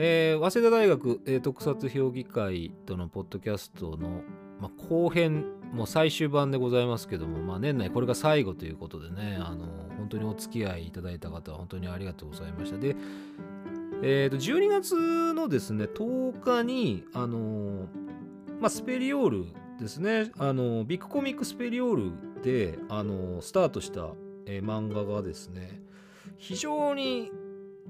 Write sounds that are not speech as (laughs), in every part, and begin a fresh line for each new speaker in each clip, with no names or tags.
えー早稲田大学、えー特撮評議会とのポッドキャストの、まあ、後編もう最終版でございますけども、まあ、年内これが最後ということでねあの本当にお付き合いいただいた方は本当にありがとうございました。で、えー、と12月のですね10日にあのまあ、スペリオールですねあのビッグコミックスペリオールであのスタートした、えー漫画がですね非常に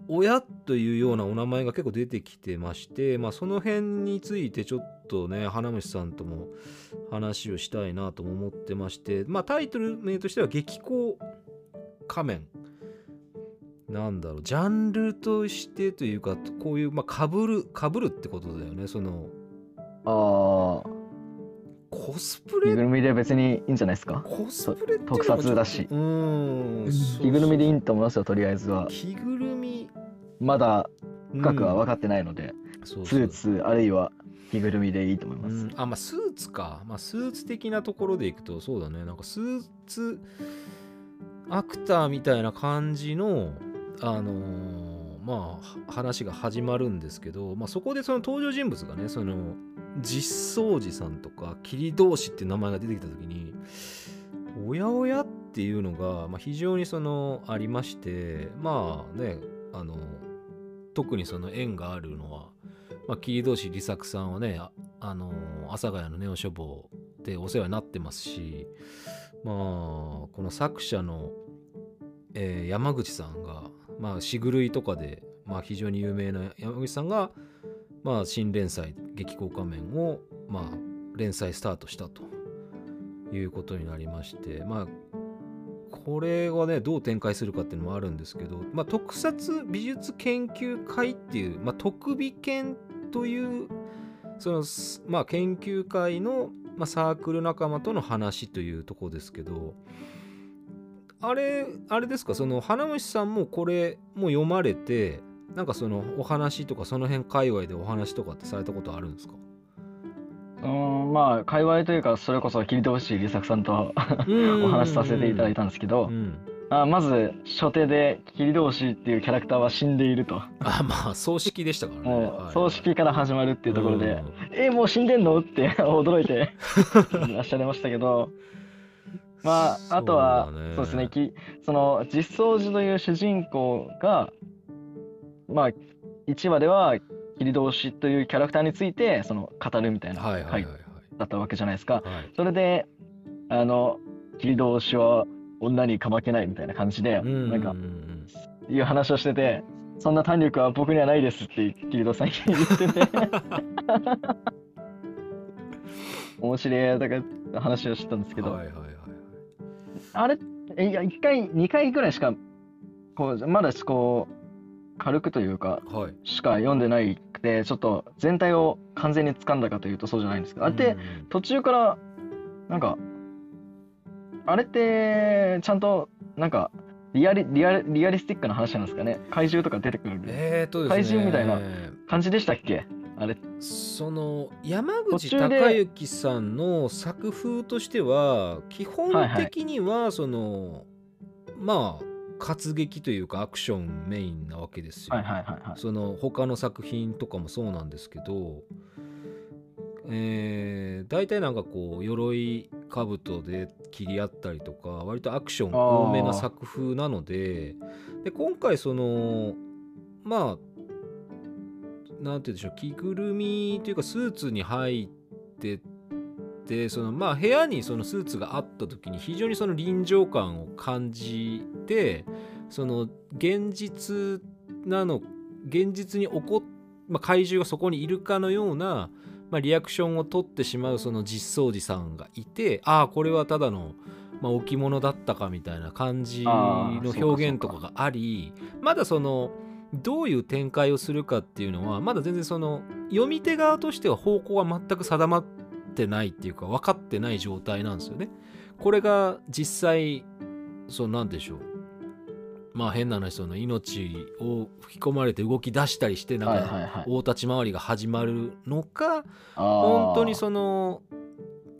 親というようなお名前が結構出てきてまして、まあ、その辺についてちょっとね花虫さんとも話をしたいなとも思ってまして、まあ、タイトル名としては「激高仮面」なんだろうジャンルとしてというかこういう、まあ、かぶるかぶるってことだよねその。
ああ、
コスプレ？
着ぐるみで別にいいんじゃないですか？
コスプレ
特撮だし。
うーん。
着ぐるみでいいと思いますよ、とりあえずは。
着ぐるみ
まだ深くは分かってないので、
うそう
ーツあるいは着ぐるみでいいと思います。
うん、あまあスーツか、まあ、スーツ的なところでいくとそうだね。なんかスーツアクターみたいな感じのあのーまあは話が始まるんですけど、まあ、そこでその登場人物がねその実相寺さんとか桐同士って名前が出てきた時におやおやっていうのが、まあ、非常にそのありましてまあねあの特にその縁があるのはまあ、桐同士利作さんはね、あ、あのー阿佐ヶ谷のネオ書房でお世話になってますし、まあ、この作者の、えー山口さんが、まあ、しぐるいとかで、まあ、非常に有名な山口さんが、まあ、新連載「激高仮面を」まあ、連載スタートしたということになりまして、まあ、これがねどう展開するかっていうのもあるんですけど、まあ、特撮美術研究会っていう、まあ、特美研というその、まあ、研究会の、まあ、サークル仲間との話というとこですけどあれあれですか？その花虫さんもこれも読まれてなんかそのお話とかその辺界隈でお話とかってされたことあるんですか？
うーん、まあ、界隈というか、それこそ切り通し利作さんとお話しさせていただいたんですけど
う、ん。
あまず初手で切り通しっていうキャラクターは死んでいると。
あまあ葬式でしたからね。
葬式から始まるっていうところで、
うん。
え、もう死んでんの？って (laughs) 驚いて (laughs) いらっしゃいましたけど、まあ、あとは
そうだね。
そうですね。きその実相寺という主人公がまあ1話では切通しというキャラクターについてその語るみたいな回
はいはいはいはい。
だったわけじゃないですか。
はい。
それであの切通しは女にかまけないみたいな感じで、
うん
なんかいう話をしてて。そんな胆力は僕にはないですって切通さんに言ってて。(laughs) 面白いだから話をしてたんですけど、
はいはいはいはい。
あれ、えいや、1回、2回ぐらいしか、こう、まだこう、軽くというか、
はい。
しか読んでないくて、ちょっと全体を完全に掴んだかというとそうじゃないんですけど、あれって
うん。
途中から、なんか、あれって、ちゃんと、なんか、リアリ、リアリ、リアリスティックな話なんですかね。怪獣とか出てくる。
えーとね。
怪獣みたいな感じでしたっけ？あれ。
その山口孝之さんの作風としては基本的にはその、まあ活劇というかアクションメインなわけですよ。
はいはいはいはい。
その他の作品とかもそうなんですけど、えー、大体なんかこう鎧兜で切り合ったりとか割とアクション多めな作風なのでで今回そのまあなんて言うんでしょう着ぐるみというかスーツに入ってってそのまあ部屋にそのスーツがあった時に非常にその臨場感を感じてその現実なの現実に起こっ、まあ、怪獣がそこにいるかのような、まあ、リアクションを取ってしまうその実相寺さんがいてああこれはただの、まあ、置物だったかみたいな感じの表現とかがありまだそのどういう展開をするかっていうのはまだ全然その読み手側としては方向は全く定まってないっていうか分かってない状態なんですよね。これが実際そうなんでしょうまあ変な話その命を吹き込まれて動き出したりしてなんか。大立ち回りが始まるのか本当にその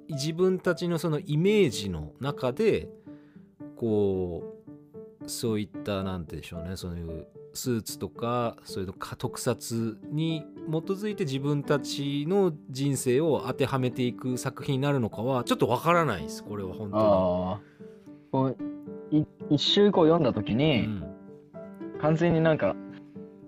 自分たちのそのイメージの中でこうそういったなんてでしょうねそういうスーツとかそういう特撮に基づいて自分たちの人生を当てはめていく作品になるのかはちょっとわからないですこれは本当
ああ。こうい一周こう読んだ時
に。
に、
うん
完全になんか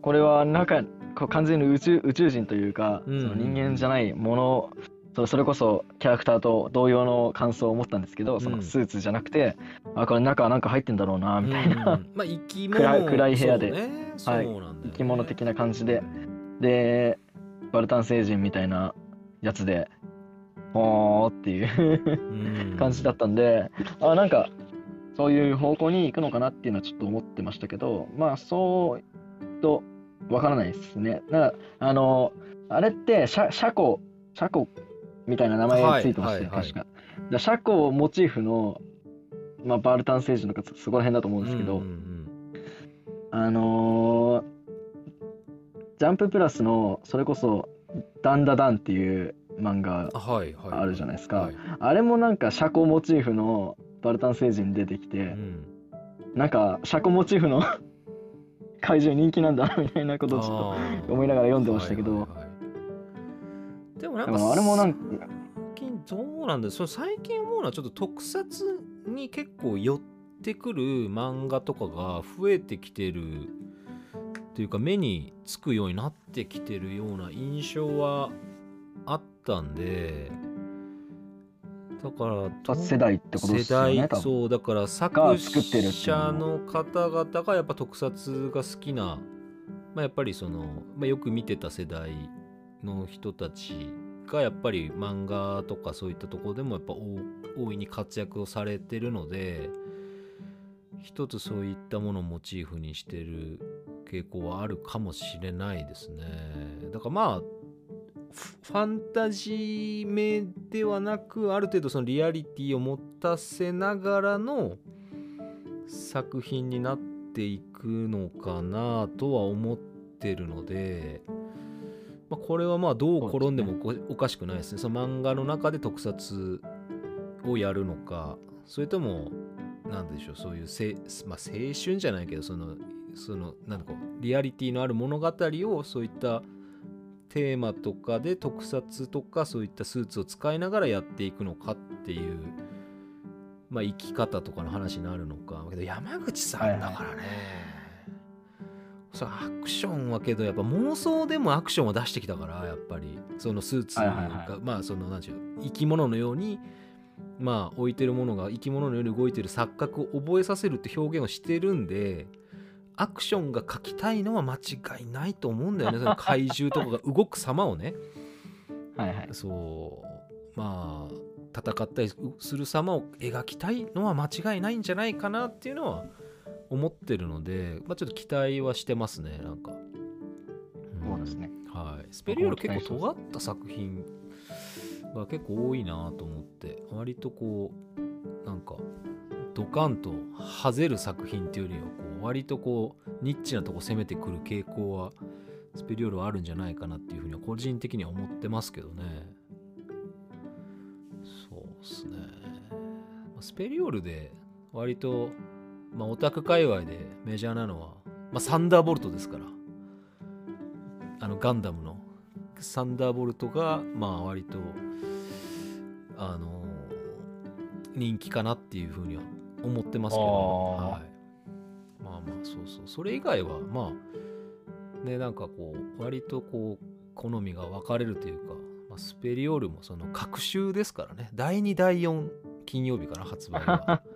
これは中完全に宇宙宇宙人というか、
うん
その人間じゃないものそそれこそキャラクターと同様の感想を持ったんですけど、そのスーツじゃなくてあこれ中なんか入ってんだろうなみたいな、
うん。(laughs) まあ生き物。
暗い暗い部屋で。
ね、そうなんだよね。
生き物的な感じで。でバルタン星人みたいなやつでほーっていう
うん。
感じだったんで、あなんかそういう方向に行くのかなっていうのはちょっと思ってましたけどまあそうとわからないですね。だからあのあれって車車庫車庫みたいな名前ついてまし
はいはいはい。
確か。車庫をモチーフの、まあ、バルタン星人とかそこら辺だと思うんですけど、
うんうん
あのージャンププラスのそれこそ「ダンダダン」っていう漫画
うんはいはい。
あるじゃないですか。
はい。
あれもなんか車庫モチーフのバルタン星人出てきて、
うん。
なんか車庫モチーフの怪獣人気なんだなみたいなことをちょっと思いながら読んでましたけど、
はいはいはいでもなんか
あれもなんか
最近どうなんだその最近思うのはちょっと特撮に結構寄ってくる漫画とかが増えてきてるっていうか目につくようになってきてるような印象はあったんでだから
世代ってことですよね
そうだから作者の方々がやっぱ特撮が好きな、まあ、やっぱりその、まあ、よく見てた世代の人たちがやっぱり漫画とかそういったところでもやっぱ大いに活躍をされてるので一つそういったものをモチーフにしてる傾向はあるかもしれないですね。だからまあファンタジー目ではなくある程度そのリアリティを持たせながらの作品になっていくのかなとは思ってるので、まあ、これはまあどう転んでもおおかしくないですね。その漫画の中で特撮をやるのかそれともなんでしょうそういうせ、まあ、青春じゃないけどそのそのなんかリアリティのある物語をそういったテーマとかで特撮とかそういったスーツを使いながらやっていくのかっていう、まあ、生き方とかの話になるのか。けど山口さんだからね、そうアクションはけどやっぱ妄想でもアクションを出してきたからやっぱり。そのスーツが、
はいはい。は
まあその何でしょう生き物のようにまあ置いてるものが生き物のように動いてる錯覚を覚えさせるって表現をしてるんでアクションが描きたいのは間違いないと思うんだよね。(laughs) その怪獣とかが動く様をね。
はいはい。
そう。まあ戦ったりする様を描きたいのは間違いないんじゃないかなっていうのは思ってるので、まあ、ちょっと期待はしてますねなんか、ん。
そうですね。
はい。スペリオール結構尖った作品が結構多いなと思って割とこうなんかドカンとはぜる作品っていうよりはこう割とこうニッチなとこ攻めてくる傾向はスペリオールはあるんじゃないかなっていうふうには個人的には思ってますけどね。そうですね。まあスペリオールで割と、まあ、オタク界隈でメジャーなのは、まあ、サンダーボルトですから。あのガンダムの。サンダーボルトがまあ割とあの人気かなっていうふうには思ってますけど、はい、まあまあそうそう。それ以外はまあねなんかこう割とこう好みが分かれるというか、まあ、スペリオールもその隔週ですからね。第2第4金曜日かな発売が (laughs)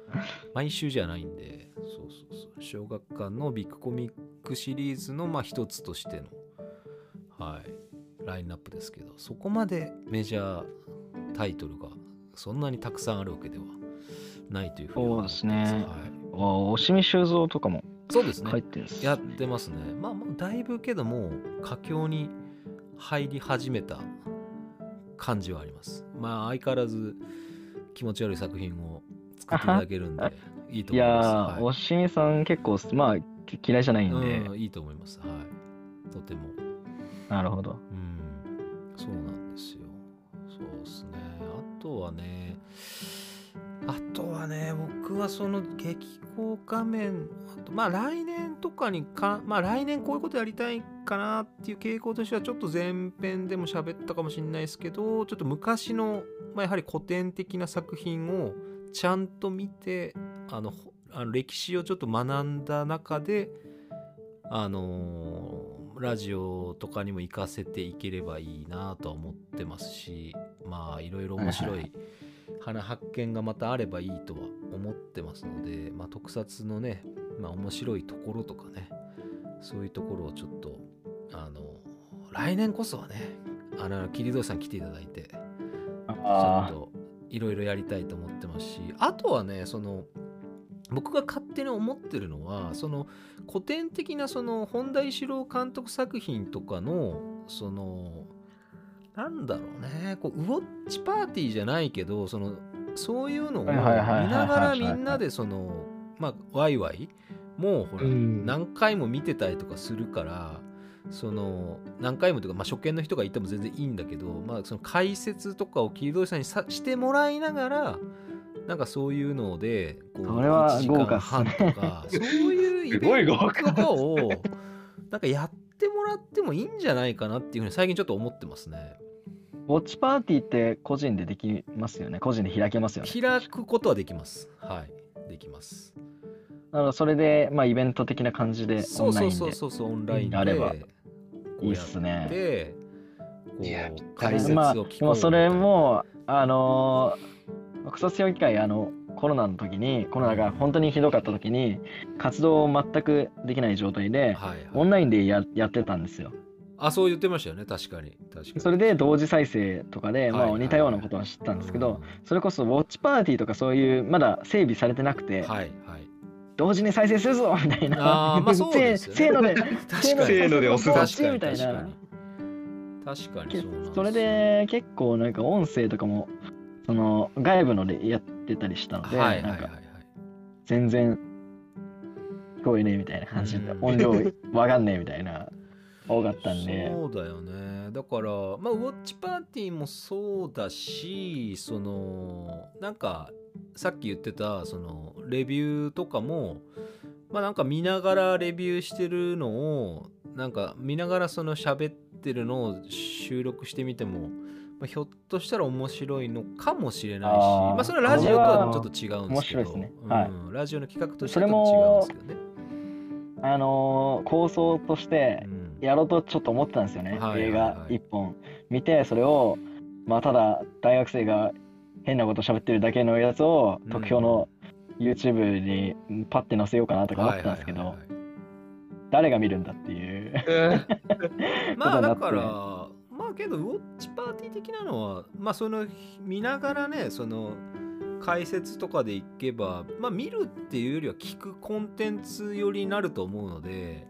毎週じゃないんでそうそうそう。小学館のビッグコミックシリーズのまあ一つとしてのはいラインナップですけどそこまでメジャータイトルがそんなにたくさんあるわけではないというふうには思ってます。
そうですね。
はい、
あ押見修造とかも
そうですね。
入ってす、
やってますね。まあもうだいぶけども佳境に入り始めた感じはあります。まあ相変わらず気持ち悪い作品を作っていただけるんで (laughs) いいと
い
思います。
やー、
はい。
押見さん結構まあき嫌いじゃないんで、
うん、いいと思います。はい。とても。
なるほど。
うん。そうなんですよ。そうですね。あとはねあとはね、僕はその激高画面、あとまあ来年とかにか、まあ来年こういうことやりたいかなっていう傾向としては、ちょっと前編でも喋ったかもしれないですけど、ちょっと昔の、まあ、やはり古典的な作品をちゃんと見て、あの、ほあの歴史をちょっと学んだ中で、あのーラジオとかにも活かせていければいいなとは思ってますし、まあいろいろ面白い花発見がまたあればいいとは思ってますので、まあ、特撮のね、まあ、面白いところとかねそういうところをちょっとあの来年こそはねあの桐戸さん来ていただいてちょ
あ
っといろいろやりたいと思ってますしあとはねその僕が勝手に思ってるのはその古典的なその本田一郎監督作品とかのそのなんだろうねこうウォッチパーティーじゃないけどそのそういうのを見ながらみんなでそのまあワイワイもうほら
うん。
何回も見てたりとかするからその何回もというか、まあ、初見の人がいても全然いいんだけど、まあ、その解説とかを桐戸さんにさしてもらいながらなんかそういうのでこう
それは
1時間半とかそういうイベントとかをなんかやってもらってもいいんじゃないかなっていうふうに最近ちょっと思ってますね。
ウォッチパーティーって個人でできますよね。個人で開けますよね。
開くことはできます。はい、できます。
なのでそれで、まあ、イベント的な感じで、
そうそう
オンラインで。
そうそうそう、オンラインで
やれば
こう
いいっすね。
で、こ
いや
解説を
まあ、
聞こ
それも、あのー、クソ強い機会、あの、コロナの時に、コロナが本当にひどかった時に、活動を全くできない状態で、
はいはい、
オンラインでややってたんですよ。
あ、そう言ってましたよね、確かに。確かに。
それで同時再生とかで、まあ、
はいはい。
似たようなことは知ったんですけど、
う
それこそウォッチパーティーとかそういう、まだ整備されてなくて、
んはいはい。
同時に再生するぞみたいな。
あーまあそうですよね
せーので、
確かに。
せーので押すぞ
確かに
みたいな
確かに。確かにそうなんですよ
それで結構なんか音声とかもその外部のでやってたりしたので、
はいはいはいはい
なんか。全然聞こえねえみたいな感じで、
うん
音量わかんねえみたいな多かったんで
そうだよねだからまあウォッチパーティーもそうだしそのなんかさっき言ってたそのレビューとかもまあなんか見ながらレビューしてるのをなんか見ながらその喋ってるのを収録してみても、まあ、ひょっとしたら面白いのかもしれないしまあそれはラジオとはちょっと違うんですけど
面白いですね。はい。
うん、ラジオの企画としてはちょっと違うんですけどね。
あのー構想として
うん。
やろうとちょっと思ってたんですよね、
はいはいはい。
映画一本見てそれをまあただ大学生が変なこと喋ってるだけのやつを
うん。
得票の YouTube にパッて載せようかなとか思ってたんですけど誰が見るんだっていう。
まあだからまあけどウォッチパーティー的なのはまあその見ながらねその解説とかでいけばまあ見るっていうよりは聞くコンテンツ寄りになると思うので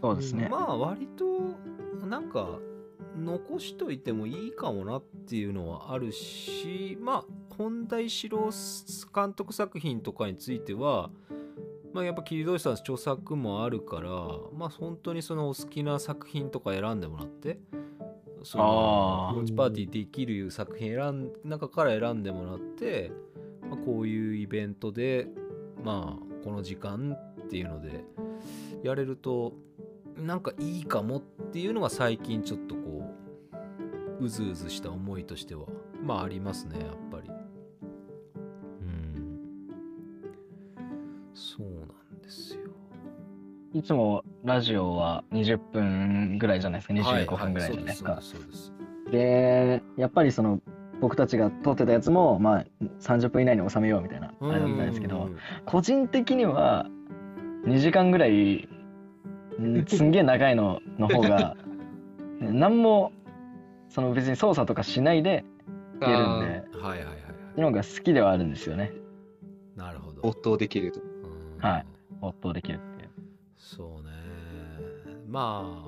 そうですね、
まあ割となんか残しといてもいいかもなっていうのはあるしまあ本田一郎監督作品とかについてはまあやっぱ桐戸さん著作もあるからまあ本当にそのお好きな作品とか選んでもらってその
あー。
チパーティーできる作品選ん中から選んでもらって、まあ、こういうイベントでまあこの時間っていうのでやれるとなんかいいかもっていうのが最近ちょっとこううずうずした思いとしてはまあありますねやっぱり。うん。そうなんですよ。
いつもラジオは20分ぐらいじゃないですか、
はい
25分ぐらいじゃないですか。
そうですそうですで
やっぱりその僕たちが撮ってたやつも、まあ、30分以内に収めようみたいな、あれだったんですけど個人的には2時間ぐらい、んすんげえ長いのの方が、(laughs) 何も、その別に操作とかしないで聞けるんで、
はいはいはいはい。
その方が好きではあるんですよね。
なるほど。
没頭できると。
うん。
はい。没頭できるっていう。
そうね。ま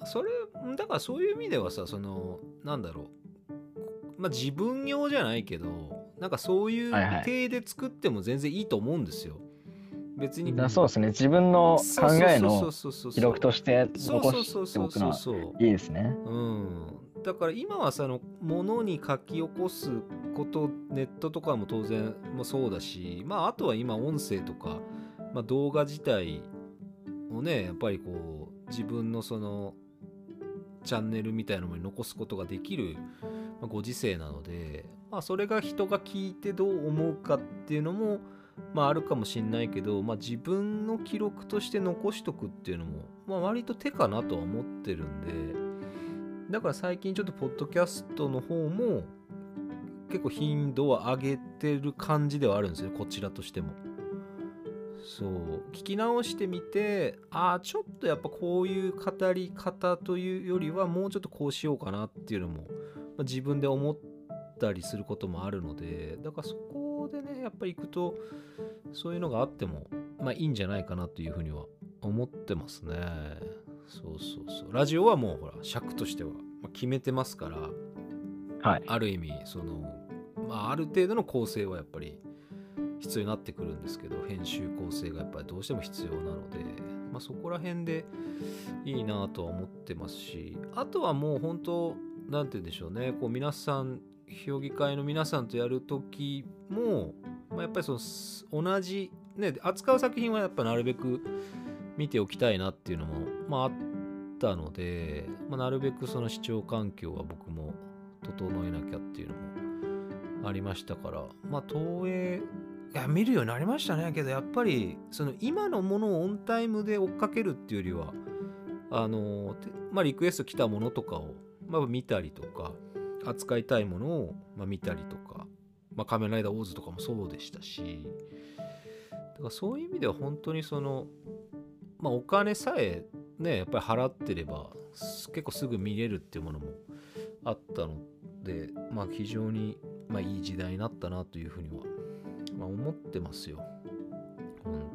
あそれだからそういう意味ではさそのなんだろう。まあ自分用じゃないけどなんかそういう
はいはい。
体で作っても全然いいと思うんですよ。別に。
だからそうですね、自分の考えの記録と
し
して
そう
残
そう
しておくのは
そうそう
いいですね。
うん、だから今はそのものに書き起こすことネットとかも当然もそうだしまああとは今音声とか、まあ、動画自体をねやっぱりこう自分のそのチャンネルみたいなのに残すことができるご時世なので、まあ、それが人が聞いてどう思うかっていうのも、まあ、あるかもしんないけど、まあ、自分の記録として残しとくっていうのも、まあ、割と手かなとは思ってるんでだから最近ちょっとポッドキャストの方も結構頻度を上げてる感じではあるんですよこちらとしても。そう聞き直してみてああちょっとやっぱこういう語り方というよりはもうちょっとこうしようかなっていうのも、ま自分で思ったりすることもあるのでだからそこでねやっぱり行くとそういうのがあってもまあいいんじゃないかなというふうには思ってますねそうそうそうラジオはもうほら尺としてはまあ決めてますから
はい。
ある意味そのまあある程度の構成はやっぱり必要になってくるんですけど編集構成がやっぱりどうしても必要なので、まあ、そこら辺でいいなとは思ってますしあとはもう本当なんて言うんでしょうねこう皆さん評議会の皆さんとやる時も、まあ、やっぱりそのす同じね扱う作品はやっぱなるべく見ておきたいなっていうのも、まあ、あったので、まあ、なるべくその視聴環境は僕も整えなきゃっていうのもありましたからまあ東映いや見るようになりましたね。けどやっぱりその今のものをオンタイムで追っかけるっていうよりはあのまあリクエスト来たものとかを、まあ、見たりとか扱いたいものを、まあ、見たりとか、まあ、仮面ライダーオーズとかもそうでしたしだからそういう意味では本当にそのまあお金さえねやっぱり払ってればす結構すぐ見れるっていうものもあったのでまあ非常に、まあ、いい時代になったなというふうには、まあ、思ってますよ本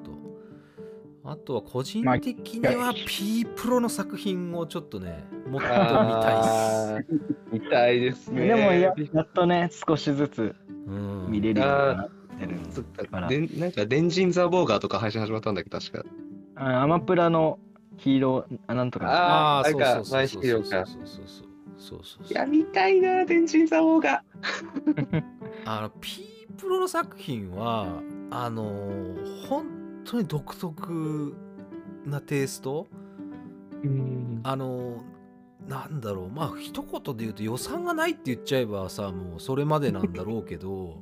当あとは個人的には P プロの作品をちょっとねもっと見たいっ
あー見たいですね。
でもややっとね、少しずつ
す、うん、
見れるようになってる
そっか
から。
でなんか、デンジン・ザ・ボーガーとか配信始まったんだっけ、確か。
あアマプラのヒーロー、あなんとか。
ああ
あーなんか
そうそうそう
マイヒーローか
そうそうそうそうそうそう
いや、見たいな、デンジン・ザ・ボーガ
あの P プロの作品はあのー本当に独特なテイスト
ー。うん。
あのーなんだろうまあ一言で言うと予算がないって言っちゃえばさもうそれまでなんだろうけど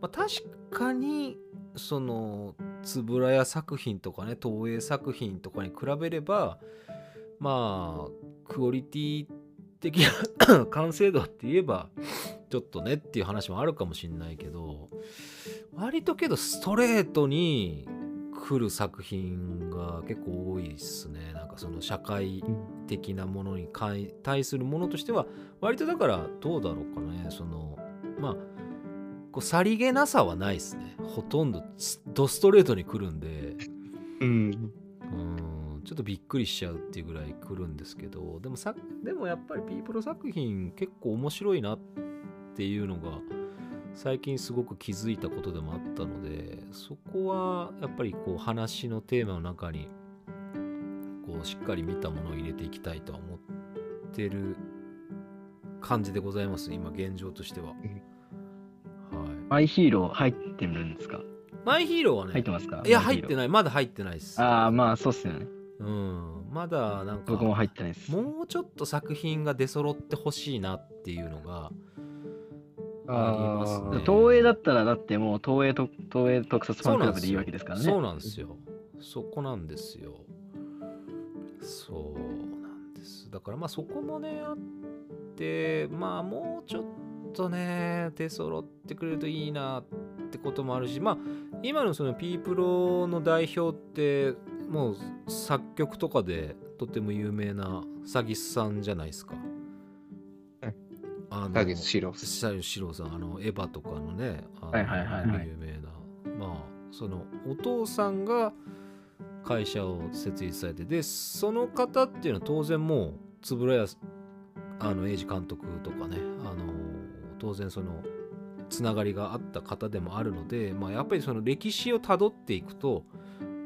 まあ確かにその円谷作品とかね東映作品とかに比べればまあクオリティ的な完成度って言えばちょっとねっていう話もあるかもしんないけど割とけどストレートに来る作品が結構多いですねなんかその社会的なものに対対するものとしては割とだからどうだろうかねそのまあこうさりげなさはないですね。ほとんどスドストレートに来るんで。
うん。
うん。ちょっとびっくりしちゃうっていうぐらい来るんですけど。でもさでもやっぱり P プロ作品結構面白いなっていうのが最近すごく気づいたことでもあったのでそこはやっぱりこう話のテーマの中にこうしっかり見たものを入れていきたいとは思ってる感じでございます今現状としては、はい
マイヒーロー入ってるんですか？
マイヒーローはね
入ってますか？
いや入って
い。
ない。まだ入ってないです。
ああ、まあそうっすよね。
うん。まだなんか
僕も入ってないです。
もうちょっと作品が出揃ってほしいなっていうのがありますね。
東映だったら、だってもう東映と東映特撮ファンクラブでいいわけですからね。
そうなんですよ。そこなんですよ。そうなんです。だからまあそこもねあってまあもうちょっとね出揃ってくれるといいなってこともあるしまあ今のその P プロの代表ってもう作曲とかでとても有名なサギスさんじゃないですか。
はい
あの
ターゲットシロ
シロシロさんあのエヴァとかのねあの
はいはいはいはい。
有名な。まあそのお父さんが会社を設立されてでその方っていうのは当然もう円谷あの英二監督とかねあの当然そのつながりがあった方でもあるので、まあ、やっぱりその歴史をたどっていくと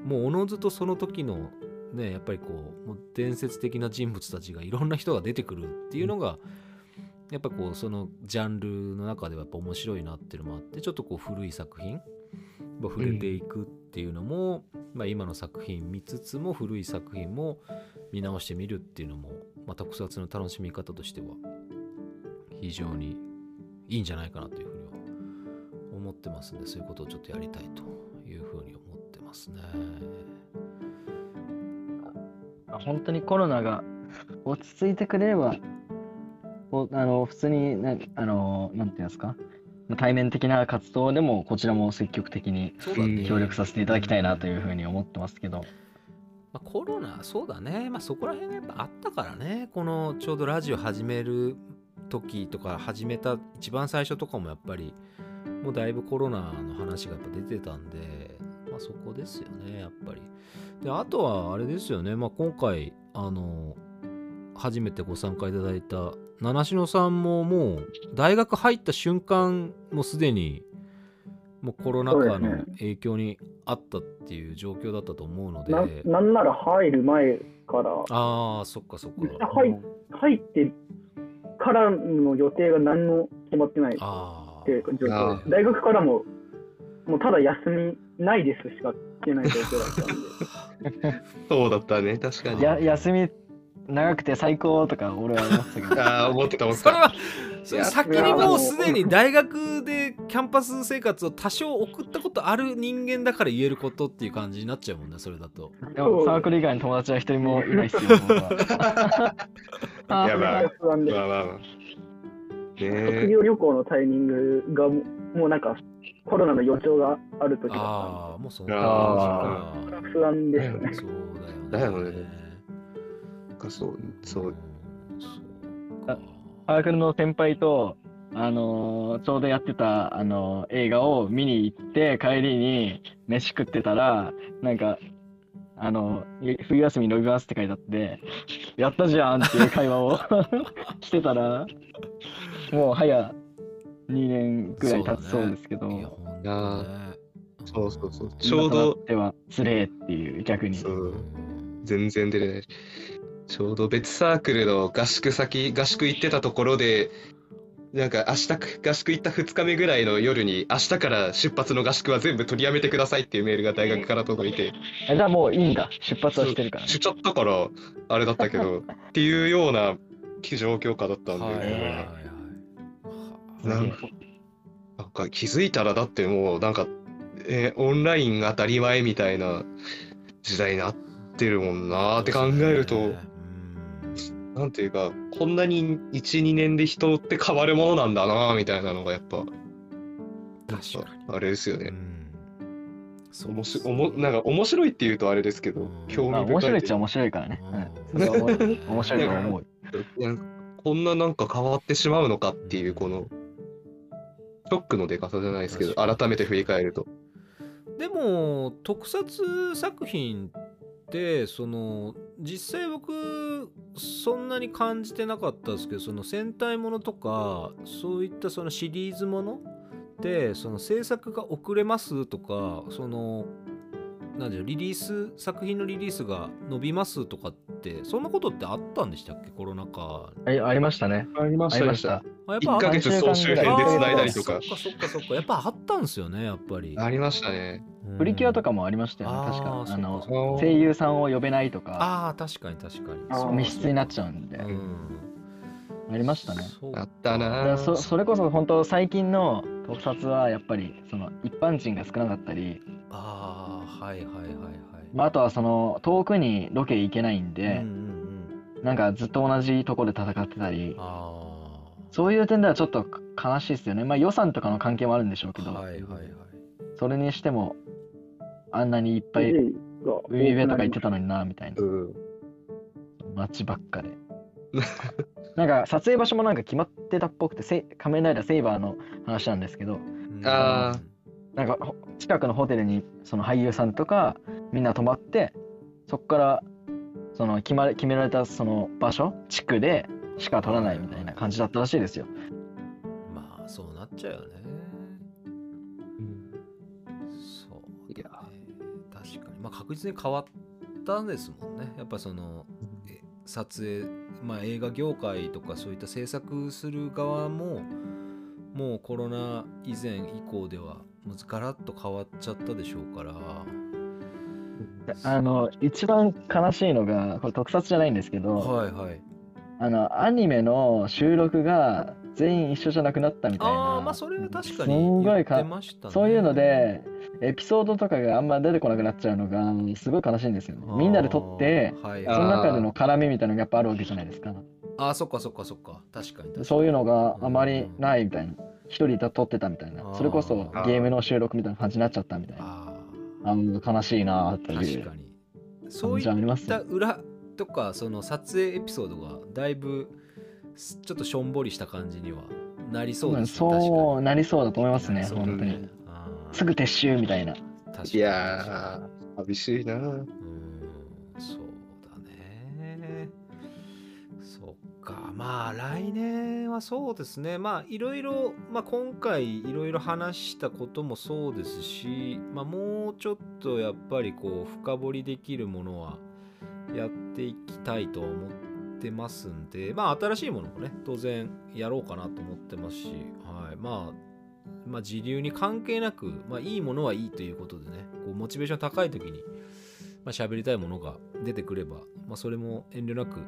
もうおのずとその時のねやっぱりこうもう伝説的な人物たちがいろんな人が出てくるっていうのがやっぱこうそのジャンルの中ではやっぱ面白いなっていうのもあってちょっとこう古い作品触れていくっていうのも、まあ、今の作品見つつも古い作品も見直してみるっていうのも、まあ、特撮の楽しみ方としては非常にいいんじゃないかなというふうには思ってますんでそういうことをちょっとやりたいというふうに思ってますね。
本当にコロナが落ち着いてくれれば、あの普通にな、あの、なんていうんですか、対面的な活動でもこちらも積極的に協力させていただきたいなというふうに思ってますけど、
まあ、コロナそうだね、まあ、そこら辺がやっぱあったからね。このちょうどラジオ始める時とか始めた一番最初とかもやっぱりもうだいぶコロナの話がやっぱ出てたんで、まあ、そこですよねやっぱり。であとはあれですよね、まあ、今回あの初めてご参加いただいた七篠さんももう大学入った瞬間もうすでにもうコロナ禍の影響にあったっていう状況だったと思うので、
ななんなら入る前から、
ああ、そっかそっか。
入入ってからの予定が何も決まってないっ
あ
ていう状況です。大学からも、もうただ休みないですしか聞けない状況だったんで。(laughs)
そうだったね、確かに。
や休み長くて最高とか俺は思ってたけど、
ああ、思ってた、思
あ。
ってた。
それは、それ先にもうすでに大学でキャンパス生活を多少送ったことある人間だから言えることっていう感じになっちゃうもんね、それだと。
でもサークル以外に友達は一人もいないっすよ、僕は。あ
やばい
不安で
まあまあまあ。
卒
ね
業旅行のタイミングがもうもうなんかコロナの予兆がある時だっ
ああ、もうそんな
あ
感じか
不安ですよね。
そう
だ
だよね。
かそう、そう。
サークルの先輩と、あのーちょうどやってた、あのー映画を見に行って、帰りに飯食ってたら、なんか、あのー冬休み伸びますって書いてあって、やったじゃんっていう会話を (laughs) してたら、もう早2年ぐらい経ちそうですけど、
いや。
そうそうそう。
ん
ちょうど、
では、つれえっていう、逆に。
全然出れない。ちょうど別サークルの合宿先、合宿行ってたところで、なんか明日合宿行った2日目ぐらいの夜に、明日から出発の合宿は全部取りやめてくださいっていうメールが大学から届いて、
えじゃあもういいんだ。出発はしてるから、ね
し。ちゃったから、あれだったけど、(laughs) っていうような状況下だったんで。なんか気づいたらだってもうなんか、えーオンラインが当たり前みたいな時代になってるもんなーって考えると、
うん
なんていうか、こんなに1、2年で人って変わるものなんだなーみたいなのがやっぱ、
確か
あれですよね。
うん。そう
面白おもなんか面白いって言うとあれですけど
うん、
興
まあ、
味深い
面白いっちゃ面白いからね。
う
うん。面白いと思う。
こんななんか変わってしまうのかっていう、この、ショックの出方じゃないですけど、改めて振り返ると。
でも特撮作品ってその実際僕そんなに感じてなかったですけどその戦隊ものとかそういったそのシリーズものでその制作が遅れますとかそのなんでしょうリリース作品のリリースが伸びますとかってそんなことってあったんでしたっけ？コロナ禍
あありましたね。
ありま
ありました。
あやっぱ
1ヶ月総集編で繋いだりとか。
そっかそっかそっかやっぱあったんですよねやっぱり
ありましたね。
プリキュアと
か
かもありましたよね、確か。あ
あ
の
の
声優さんを呼べないとか、
ああ確かに確かに。
密室になっちゃうんで、
うん。
ありましたね。
あったな。
そそれこそ本当最近の特撮はやっぱりその一般人が少なかったり、
ああはいはいはいはい。
まあ、あとはその遠くにロケ行けないん
うん
で
う、ん
なんかずっと同じところで戦ってたり。そういう点ではちょっと悲しいですよね。まあ予算とかの関係もあるんでしょうけど、
あはいはいはい。
それにしてもあんなにいっぱい海辺とか行ってたのになみたいな。
うん。
街ばっかで。(laughs) なんか撮影場所もなんか決まってたっぽくてせ仮面ライダーセイバーの話なんですけど。
うん。
あ
なんかほ近くのホテルにその俳優さんとかみんな泊まってそこからその決まれ決められたその場所地区でしか撮らないみたいな感じだったらしいですよ。
まあそうなっちゃうよねまあ確実に変わったんですもんね。やっぱそのえ撮影まあ、映画業界とかそういった制作する側ももうコロナ以前以降ではむずガラッと変わっちゃったでしょうから。
あの、一番悲しいのが、これ特撮じゃないんですけど、
はいはい。
あの、アニメの収録が全員一緒じゃなくなったみたい
ああま
な
あ、それは確か
す
にね
そういうので、エピソードとかがあんま出てこなくなっちゃうのが、すごい悲しいんですよね。みんなで撮って、
はい
その中での絡みみたいなのがやっぱあるわけじゃないですか。
あーそっかそっかそっか確かに確かに
そういうのがあまりないみたいな。一人で撮ってたみたいなそれこそゲームの収録みたいな感じになっちゃったみたいな。
あ
あの悲しいなと
ー
いう
確かにそう
感
いっ
じはありますね。
た裏とかその撮影エピソードがだいぶすちょっとしょんぼりした感じにはなりそうですね
そうなりそうだと思いますね、本当に。すぐ撤収みたいな。
いやー、寂しいな。
うーんそうだね。そっか。まあ来年はそうですね。まあいろいろ、まあ、今回いろいろ話したこともそうですし、まあ、もうちょっとやっぱりこう深掘りできるものはやっていきたいとは思ってますんでまあ新しいものもね当然やろうかなと思ってますし、はい、まあまあ時流に関係なく、まあ、いいものはいいということでねこうモチベーション高い時にまあ、喋りたいものが出てくれば、まあ、それも遠慮なく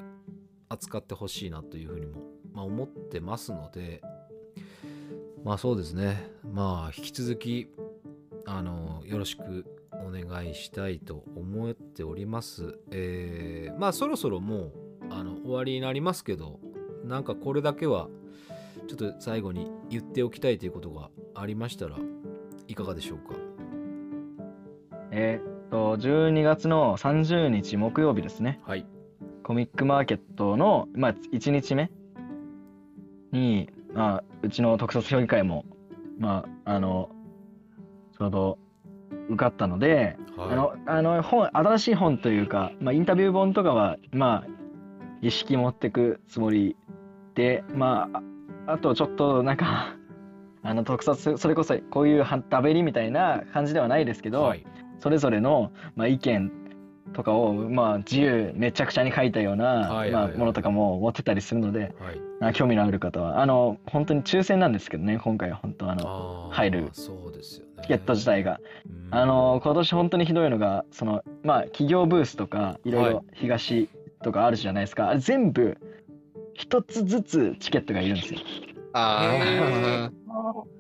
扱ってほしいなというふうにも、まあ、思ってますので、まあそうですね、まあ引き続き、あの、よろしくお願いしたいと思っております。えーまあそろそろもう、あの、終わりになりますけど、なんかこれだけは、ちょっと最後に言っておきたいということがありましたらいかがでしょうか？
えーっと、12月の30日木曜日ですね。
はい。
コミックマーケットの、まあ、1日目に、まあ、うちの特撮評議会も、まあ、あの、ちょうど受かったので、あの、あの本、新しい本というか、まあ、インタビュー本とかは、まあ、意識持ってくつもりで、まあ、ああとちょっとなんか、(laughs) あの特撮、それこそこういうはダベリみたいな感じではないですけど、
はい。
それぞれの、まあ、意見とかを、まあ、自由めちゃくちゃに書いたような、まあ、ものとかも持ってたりするので、
はい。
あ興味のある方はあの本当に抽選なんですけどね今回は本当あの入る。チケット自体が、
うん。
あの今年本当にひどいのがそのまあ企業ブースとかいろ
い
ろ東とかあるじゃないですか、あれ全部一つずつチケットがいるんですよ。
ああ、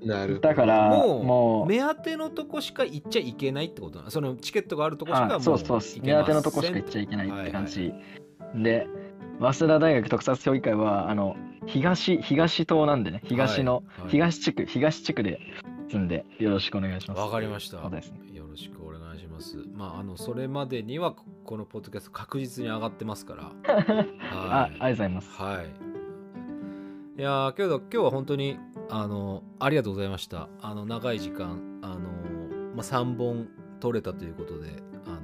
なるほど。
だから
もう
もう。
目当てのとこしか行っちゃいけないってことなの？そのチケットがあるとこしかも
あそうそう。目当てのとこしか行っちゃいけないって感じ、で早稲田大学特撮評議会はあの東東島なんでね。東の、
はいはい。
東地区東地区で住んでよろしくお願いします。
わかりました。
そうですね。
よろしくお願いします。まあ、あの、それまでには、このポッドキャスト確実に上がってますから。(laughs)
あ
はい
ありがとうございます
はい。いやーけど今日は本当にあのありがとうございました。あの長い時間あの、まあ、3本取れたということであの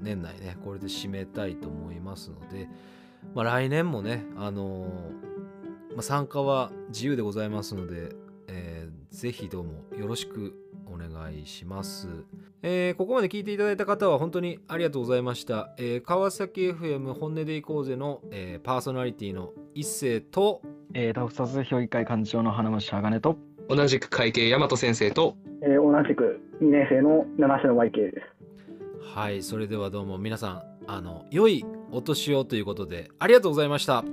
年内ねこれで締めたいと思いますので、まあ、来年もねあの、まあ、参加は自由でございますので、えーぜひどうもよろしくお願いします。えーここまで聞いていただいた方は本当にありがとうございました。えー川崎 FM 本音でいこうぜの、えーパーソナリティの一星と
えー、特撮評議会幹事長の花虫鋼と
同じく会計大和先生と、
えー同じく2年生の七種の YK です。
はいそれではどうも皆さんあの良いお年をということでありがとうございました。